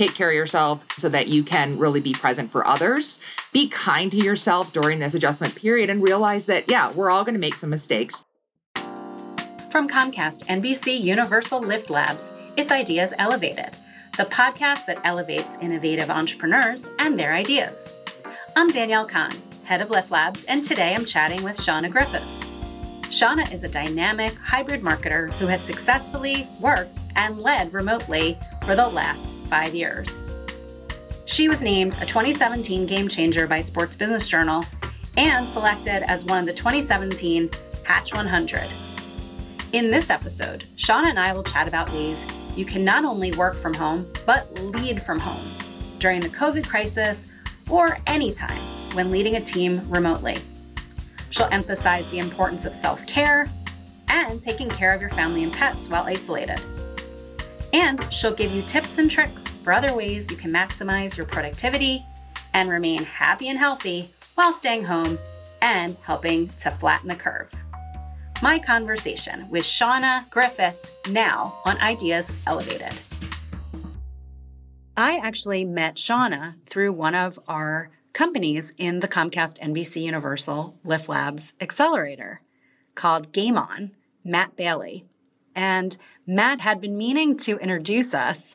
take care of yourself so that you can really be present for others. Be kind to yourself during this adjustment period and realize that, yeah, we're all going to make some mistakes. From Comcast NBC Universal Lift Labs, it's Ideas Elevated, the podcast that elevates innovative entrepreneurs and their ideas. I'm Danielle Cohn, head of Lift Labs, and today I'm chatting with Shauna Griffiths. Shauna is a dynamic hybrid marketer who has successfully worked and led remotely for the last five years. She was named a 2017 Game Changer by Sports Business Journal and selected as one of the 2017 Hatch 100. In this episode, Shauna and I will chat about ways you can not only work from home, but lead from home during the COVID crisis or anytime when leading a team remotely. She'll emphasize the importance of self care and taking care of your family and pets while isolated. And she'll give you tips and tricks for other ways you can maximize your productivity and remain happy and healthy while staying home and helping to flatten the curve. My conversation with Shauna Griffiths now on Ideas Elevated. I actually met Shauna through one of our companies in the Comcast NBC Universal Lift Labs accelerator called Game On, Matt Bailey. And Matt had been meaning to introduce us.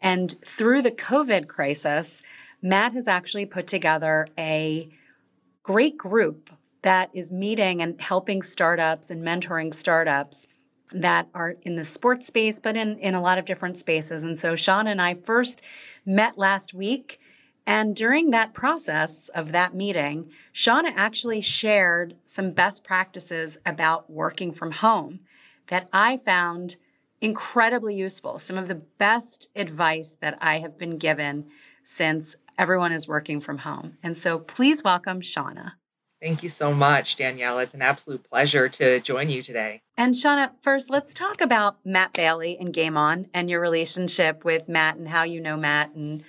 And through the COVID crisis, Matt has actually put together a great group that is meeting and helping startups and mentoring startups that are in the sports space, but in, in a lot of different spaces. And so Shauna and I first met last week and during that process of that meeting, Shauna actually shared some best practices about working from home that I found incredibly useful. Some of the best advice that I have been given since everyone is working from home. And so please welcome Shauna. Thank you so much, Danielle. It's an absolute pleasure to join you today. And Shauna, first, let's talk about Matt Bailey and Game On and your relationship with Matt and how you know Matt and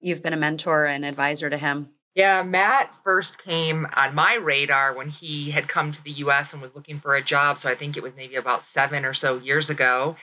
you've been a mentor and advisor to him. Yeah, Matt first came on my radar when he had come to the US and was looking for a job. So I think it was maybe about seven or so years ago.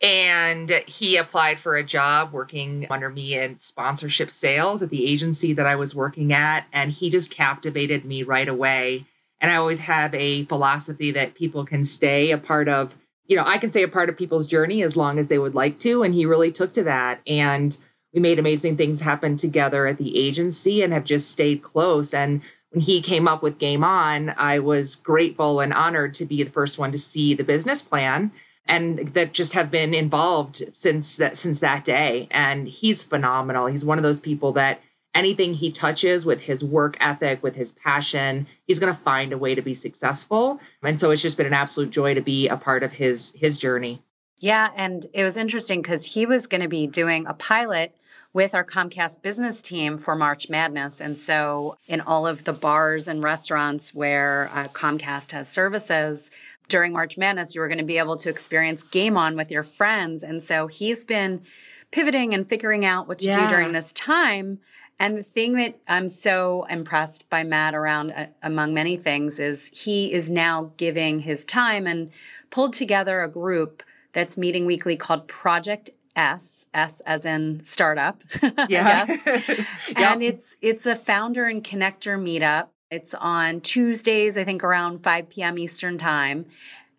And he applied for a job working under me in sponsorship sales at the agency that I was working at. And he just captivated me right away. And I always have a philosophy that people can stay a part of, you know, I can stay a part of people's journey as long as they would like to. And he really took to that. And we made amazing things happen together at the agency and have just stayed close. And when he came up with Game On, I was grateful and honored to be the first one to see the business plan and that just have been involved since that since that day. And he's phenomenal. He's one of those people that anything he touches with his work ethic, with his passion, he's going to find a way to be successful. And so it's just been an absolute joy to be a part of his his journey. Yeah, and it was interesting because he was going to be doing a pilot with our Comcast business team for March Madness. And so, in all of the bars and restaurants where uh, Comcast has services, during March Madness, you were going to be able to experience Game On with your friends. And so, he's been pivoting and figuring out what to yeah. do during this time. And the thing that I'm so impressed by Matt around, uh, among many things, is he is now giving his time and pulled together a group that's meeting weekly called Project S, S as in startup. Yeah. yep. And it's it's a founder and connector meetup. It's on Tuesdays, I think around 5 p.m. Eastern time.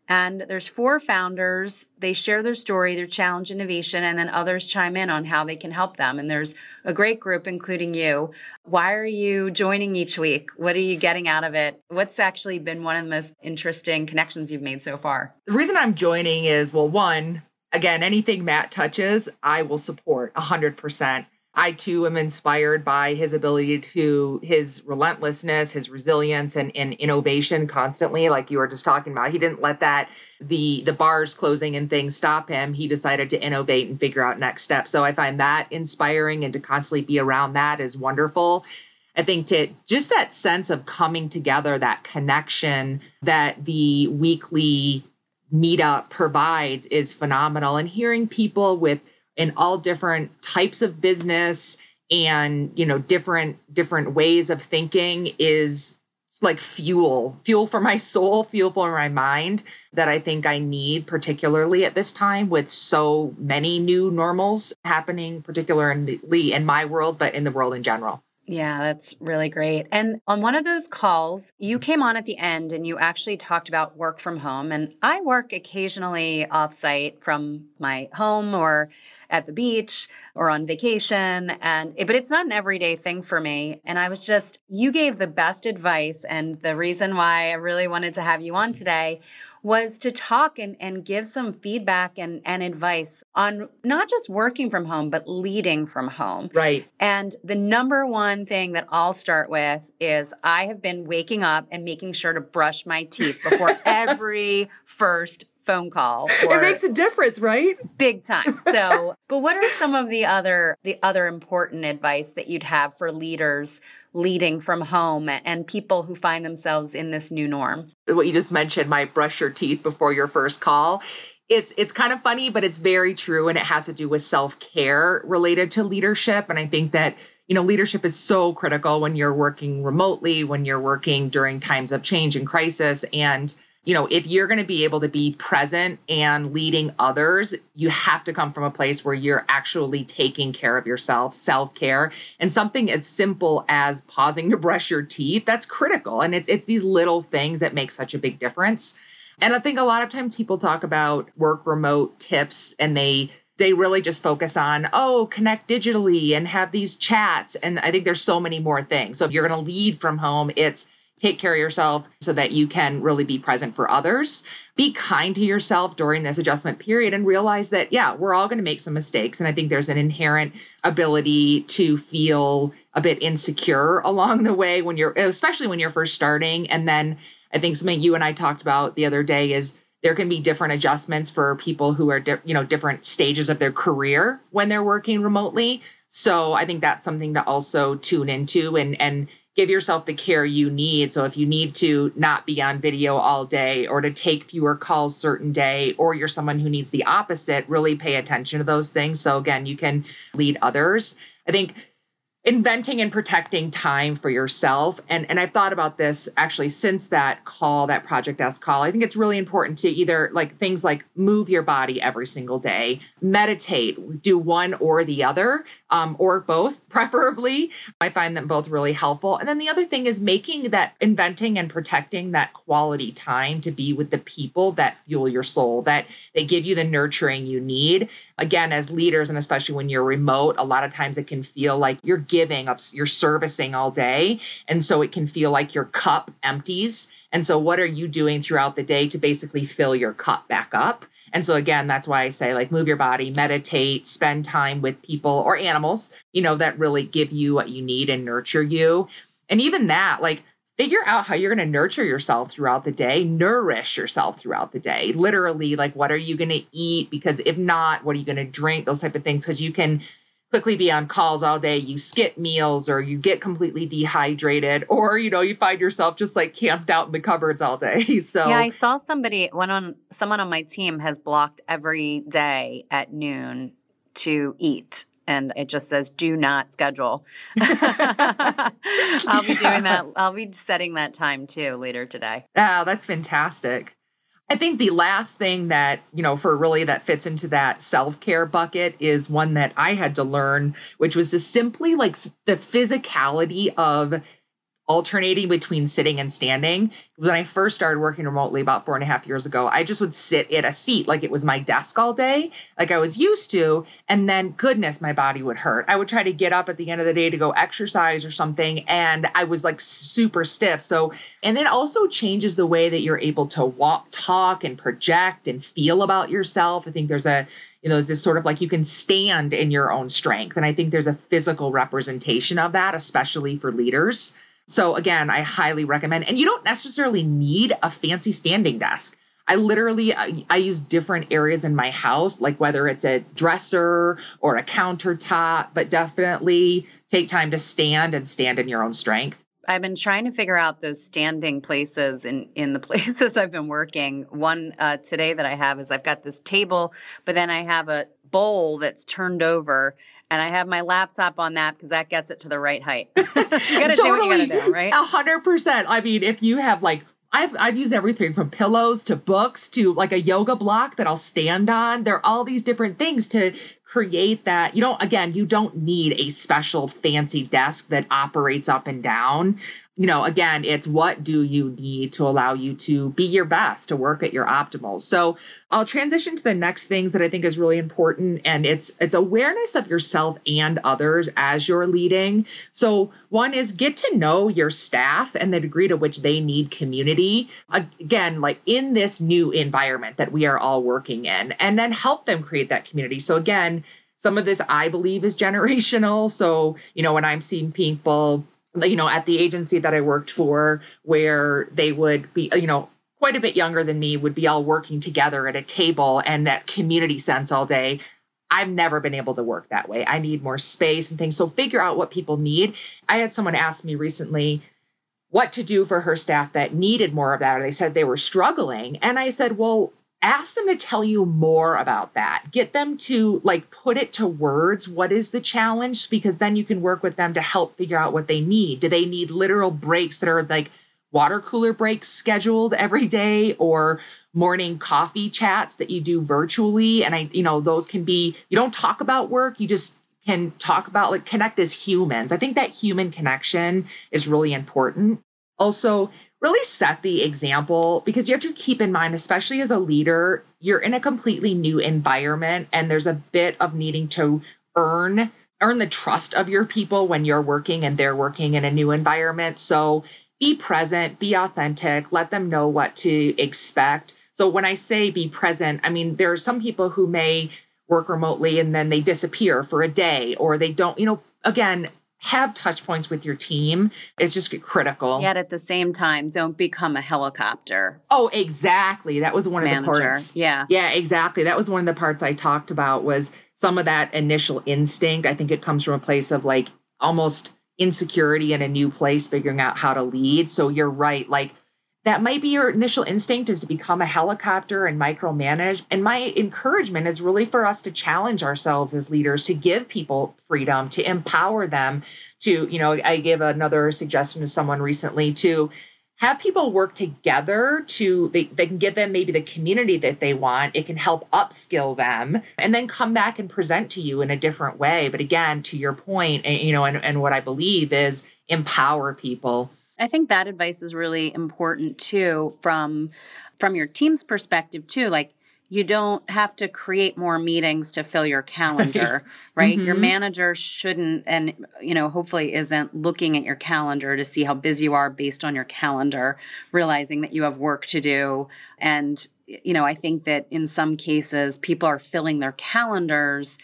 And there's four founders. They share their story, their challenge, innovation, and then others chime in on how they can help them. And there's a great group, including you. Why are you joining each week? What are you getting out of it? What's actually been one of the most interesting connections you've made so far? The reason I'm joining is well, one, again, anything Matt touches, I will support 100%. I too am inspired by his ability to his relentlessness, his resilience and, and innovation constantly like you were just talking about. He didn't let that the the bars closing and things stop him. He decided to innovate and figure out next steps. So I find that inspiring and to constantly be around that is wonderful. I think to just that sense of coming together, that connection that the weekly meetup provides is phenomenal. And hearing people with in all different types of business and you know different different ways of thinking is like fuel, fuel for my soul, fuel for my mind that I think I need, particularly at this time with so many new normals happening, particularly in my world, but in the world in general. Yeah, that's really great. And on one of those calls, you came on at the end and you actually talked about work from home. And I work occasionally offsite from my home or at the beach or on vacation and but it's not an everyday thing for me and i was just you gave the best advice and the reason why i really wanted to have you on today was to talk and, and give some feedback and, and advice on not just working from home, but leading from home. Right. And the number one thing that I'll start with is I have been waking up and making sure to brush my teeth before every first phone call. it makes a difference, right? Big time. So, but what are some of the other the other important advice that you'd have for leaders leading from home and people who find themselves in this new norm. What you just mentioned, might brush your teeth before your first call. It's it's kind of funny, but it's very true and it has to do with self-care related to leadership. And I think that you know leadership is so critical when you're working remotely when you're working during times of change and crisis and you know, if you're going to be able to be present and leading others, you have to come from a place where you're actually taking care of yourself, self care, and something as simple as pausing to brush your teeth. That's critical, and it's it's these little things that make such a big difference. And I think a lot of times people talk about work remote tips, and they they really just focus on oh connect digitally and have these chats and i think there's so many more things so if you're going to lead from home it's take care of yourself so that you can really be present for others. Be kind to yourself during this adjustment period and realize that, yeah, we're all going to make some mistakes. And I think there's an inherent ability to feel a bit insecure along the way when you're, especially when you're first starting. And then I think something you and I talked about the other day is there can be different adjustments for people who are, di- you know, different stages of their career when they're working remotely. So I think that's something to also tune into and and give yourself the care you need. So if you need to not be on video all day or to take fewer calls certain day or you're someone who needs the opposite, really pay attention to those things so again you can lead others. I think inventing and protecting time for yourself. And and I've thought about this actually since that call that project S call. I think it's really important to either like things like move your body every single day meditate do one or the other um, or both preferably. I find them both really helpful. And then the other thing is making that inventing and protecting that quality time to be with the people that fuel your soul that they give you the nurturing you need. Again as leaders and especially when you're remote a lot of times it can feel like you're giving up you're servicing all day and so it can feel like your cup empties and so what are you doing throughout the day to basically fill your cup back up and so again that's why i say like move your body meditate spend time with people or animals you know that really give you what you need and nurture you and even that like figure out how you're going to nurture yourself throughout the day, nourish yourself throughout the day. Literally, like what are you going to eat? Because if not, what are you going to drink? Those type of things. Because you can quickly be on calls all day you skip meals or you get completely dehydrated or you know you find yourself just like camped out in the cupboards all day so yeah i saw somebody one on someone on my team has blocked every day at noon to eat and it just says do not schedule. I'll be doing that. I'll be setting that time too later today. Oh, that's fantastic. I think the last thing that, you know, for really that fits into that self care bucket is one that I had to learn, which was to simply like the physicality of alternating between sitting and standing. When I first started working remotely about four and a half years ago, I just would sit at a seat like it was my desk all day, like I was used to. And then, goodness, my body would hurt. I would try to get up at the end of the day to go exercise or something, and I was like super stiff. So, and it also changes the way that you're able to walk, talk, and project and feel about yourself. I think there's a you know, this sort of like you can stand in your own strength. And I think there's a physical representation of that, especially for leaders. So again, I highly recommend. And you don't necessarily need a fancy standing desk. I literally I, I, use different areas in my house, like whether it's a dresser or a countertop, but definitely take time to stand and stand in your own strength. I've been trying to figure out those standing places in in the places I've been working. One uh, today that I have is I've got this table, but then I have a bowl that's turned over and I have my laptop on that because that gets it to the right height. you gotta totally. do what you gotta do, right? A hundred percent. I mean, if you have like I've I've used everything from pillows to books to like a yoga block that I'll stand on. There are all these different things to create that. You don't again, you don't need a special fancy desk that operates up and down you know, again, it's what do you need to allow you to be your best, to work at your optimal. So I'll transition to the next things that I think is really important. And it's it's awareness of yourself and others as you're leading. So one is get to know your staff and the degree to which they need community. Again, like in this new environment that we are all working in, and then help them create that community. So again, some of this I believe is generational. So, you know, when I'm seeing people you know, at the agency that I worked for, where they would be, uh, you know, quite a bit younger than me, would be all working together at a table and that community sense all day. I've never been able to work that way. I need more space and things. So figure out what people need. I had someone ask me recently what to do for her staff that needed more of that. Or they said they were struggling. And I said, well, ask them to tell you more about that. Get them to like put it to words what is the challenge? Because then you can work with them to help figure out what they need. Do they need literal breaks that are like water cooler breaks scheduled every day or morning coffee chats that you do virtually? And i you know those can be you don't talk about work you just can talk about like connect as humans. I think that human connection is really important. Also really set the example because you have to keep in mind, especially as a leader, you're in a completely new environment and there's a bit of needing to earn earn the trust of your people when you're working and they're working in a new environment. So be present, be authentic, let them know what to expect. So when I say be present, I mean there are some people who may work remotely and then they disappear for a day or they don't, you know, again, have touch points with your team is just critical. Yet at the same time, don't become a helicopter. Oh, exactly. That was one manager. of the parts. Yeah. Yeah, exactly. That was one of the parts I talked about was some of that initial instinct. I think it comes from a place of like almost insecurity in a new place, figuring out how to lead. So you're right. Like that might be your initial instinct is to become a helicopter and micromanage. And my encouragement is really for us to challenge ourselves as leaders to give people freedom, to empower them to, you know, I gave another suggestion to someone recently to have people work together to they, they can give them maybe the community that they want. It can help upskill them and then come back and present to you in a different way. But again to your point and you know and, and what i believe is empower people I think that advice is really important too from from your team's perspective too. Like you don't have to create more meetings to fill your calendar, right? Mm-hmm. Your manager shouldn't and you know, hopefully isn't looking at your calendar to see how busy you are based on your calendar, realizing that you have work to do and you know, I think that in some cases people are filling their calendars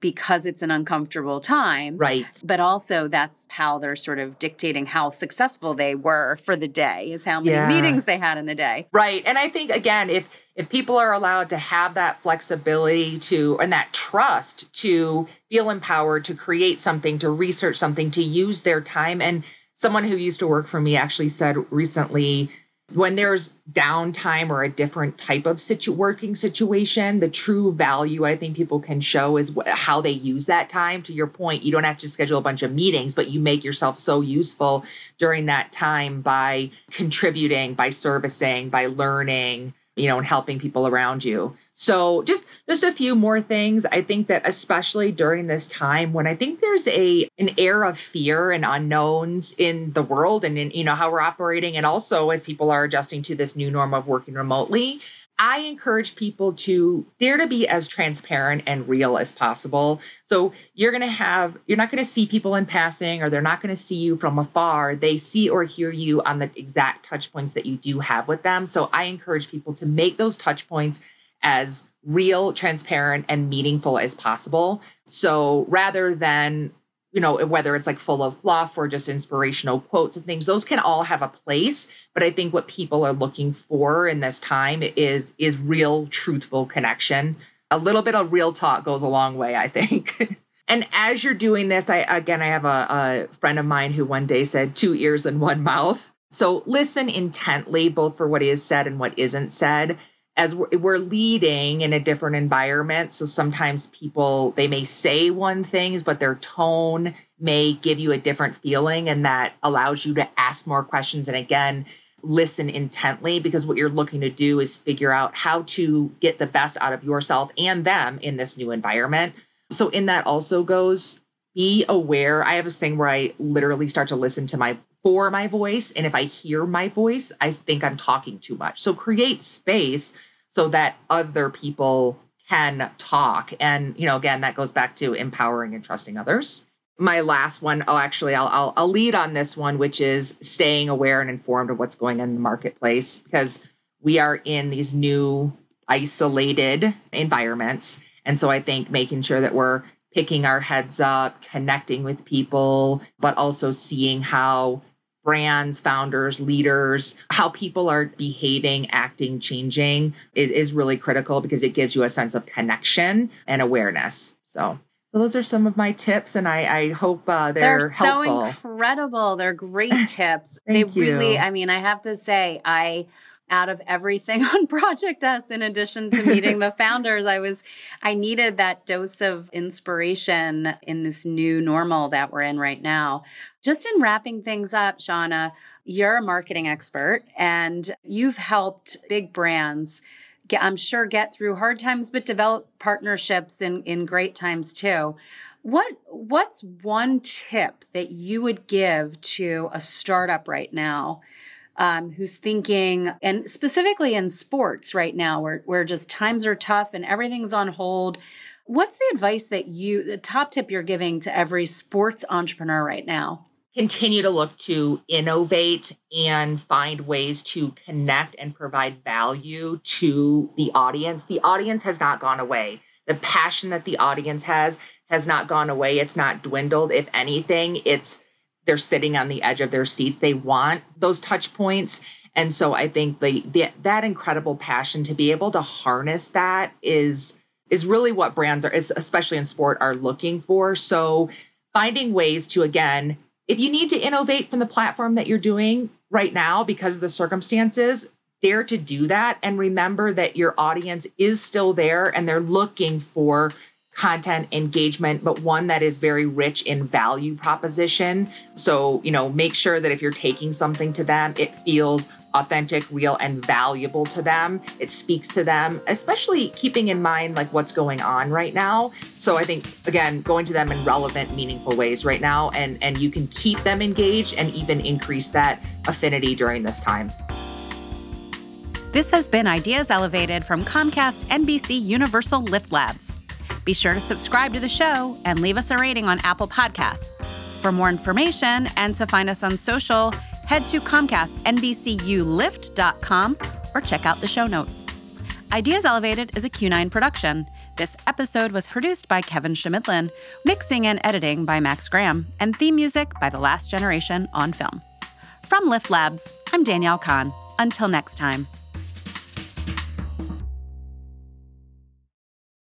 because it's an uncomfortable time. Right. But also that's how they're sort of dictating how successful they were for the day is how many yeah. meetings they had in the day. Right. And I think again if if people are allowed to have that flexibility to and that trust to feel empowered to create something to research something to use their time and someone who used to work for me actually said recently when there's downtime or a different type of situ- working situation, the true value I think people can show is wh- how they use that time. To your point, you don't have to schedule a bunch of meetings, but you make yourself so useful during that time by contributing, by servicing, by learning, you know, and helping people around you. So just just a few more things. I think that especially during this time when I think there's a an air of fear and unknowns in the world and in you know how we're operating and also as people are adjusting to this new norm of working remotely, I encourage people to dare to be as transparent and real as possible. So you're going to have, you're not going to see people in passing or they're not going to see you from afar. They see or hear you on the exact touch points that you do have with them. So I encourage people to make those touch points as real, transparent, and meaningful as possible. So rather than you know, whether it's like full of fluff or just inspirational quotes and things, those can all have a place. But I think what people are looking for in this time is is real, truthful connection. A little bit of real talk goes a long way, I think. and as you're doing this, I again I have a, a friend of mine who one day said two ears and one mouth. So listen intently, both for what is said and what isn't said as we're, we're leading in a different environment. So sometimes people they may say one things but their tone may give you a different feeling and that allows you to ask more questions and again listen intently because what you're looking to do is figure out how to get the best out of yourself and them in this new environment. So in that also goes be aware. I have this thing where i literally start to listen to my for my voice and if i hear my voice i think i'm talking too much. So create space so that other people can talk. And you know again that goes back to empowering and trusting others. My last one oh actually I'll, I'll i'll lead on this one which is staying aware and informed of what's going on in the marketplace because we are in these new isolated environments. And so i think making sure that we're picking our heads up connecting with people but also seeing how brands, founders, leaders, how people are behaving, acting, changing is, is really critical because it gives you a sense of connection and awareness. So so those are some of my tips, and I, I hope uh, they're, they're helpful. so incredible. They're great tips. they really, I mean, I have to say, I out of everything on Project S, in addition to meeting the founders, I was I needed that dose of inspiration in this new normal that we're in right now. Just in wrapping things up, Shauna, you're a marketing expert and you've helped big brands get, I'm sure get through hard times, but develop partnerships in, in great times too. What what's one tip that you would give to a startup right now um, who's thinking, and specifically in sports right now, where where just times are tough and everything's on hold? What's the advice that you, the top tip you're giving to every sports entrepreneur right now? continue to look to innovate and find ways to connect and provide value to the audience. The audience has not gone away. The passion that the audience has has not gone away. It's not dwindled. If anything, it's they're sitting on the edge of their seats. They want those touch points. And so I think the, the that incredible passion to be able to harness that is is really what brands are, especially in sport, are looking for. So finding ways to again if you need to innovate from the platform that you're doing right now because of the circumstances, dare to do that and remember that your audience is still there and they're looking for content engagement but one that is very rich in value proposition so you know make sure that if you're taking something to them it feels authentic, real, and valuable to them. It speaks to them, especially keeping in mind like what's going on right now. So I think again, going to them in relevant, meaningful ways right now, and and you can keep them engaged and even increase that affinity during this time. This has been Ideas Elevated from Comcast NBC Universal Lift Labs. Be sure to subscribe to the show and leave us a rating on Apple Podcasts. For more information and to find us on social, head to ComcastNBCULift.com or check out the show notes. Ideas Elevated is a Q9 production. This episode was produced by Kevin Schmidlin, mixing and editing by Max Graham, and theme music by The Last Generation on Film. From Lift Labs, I'm Danielle Cohn. Until next time.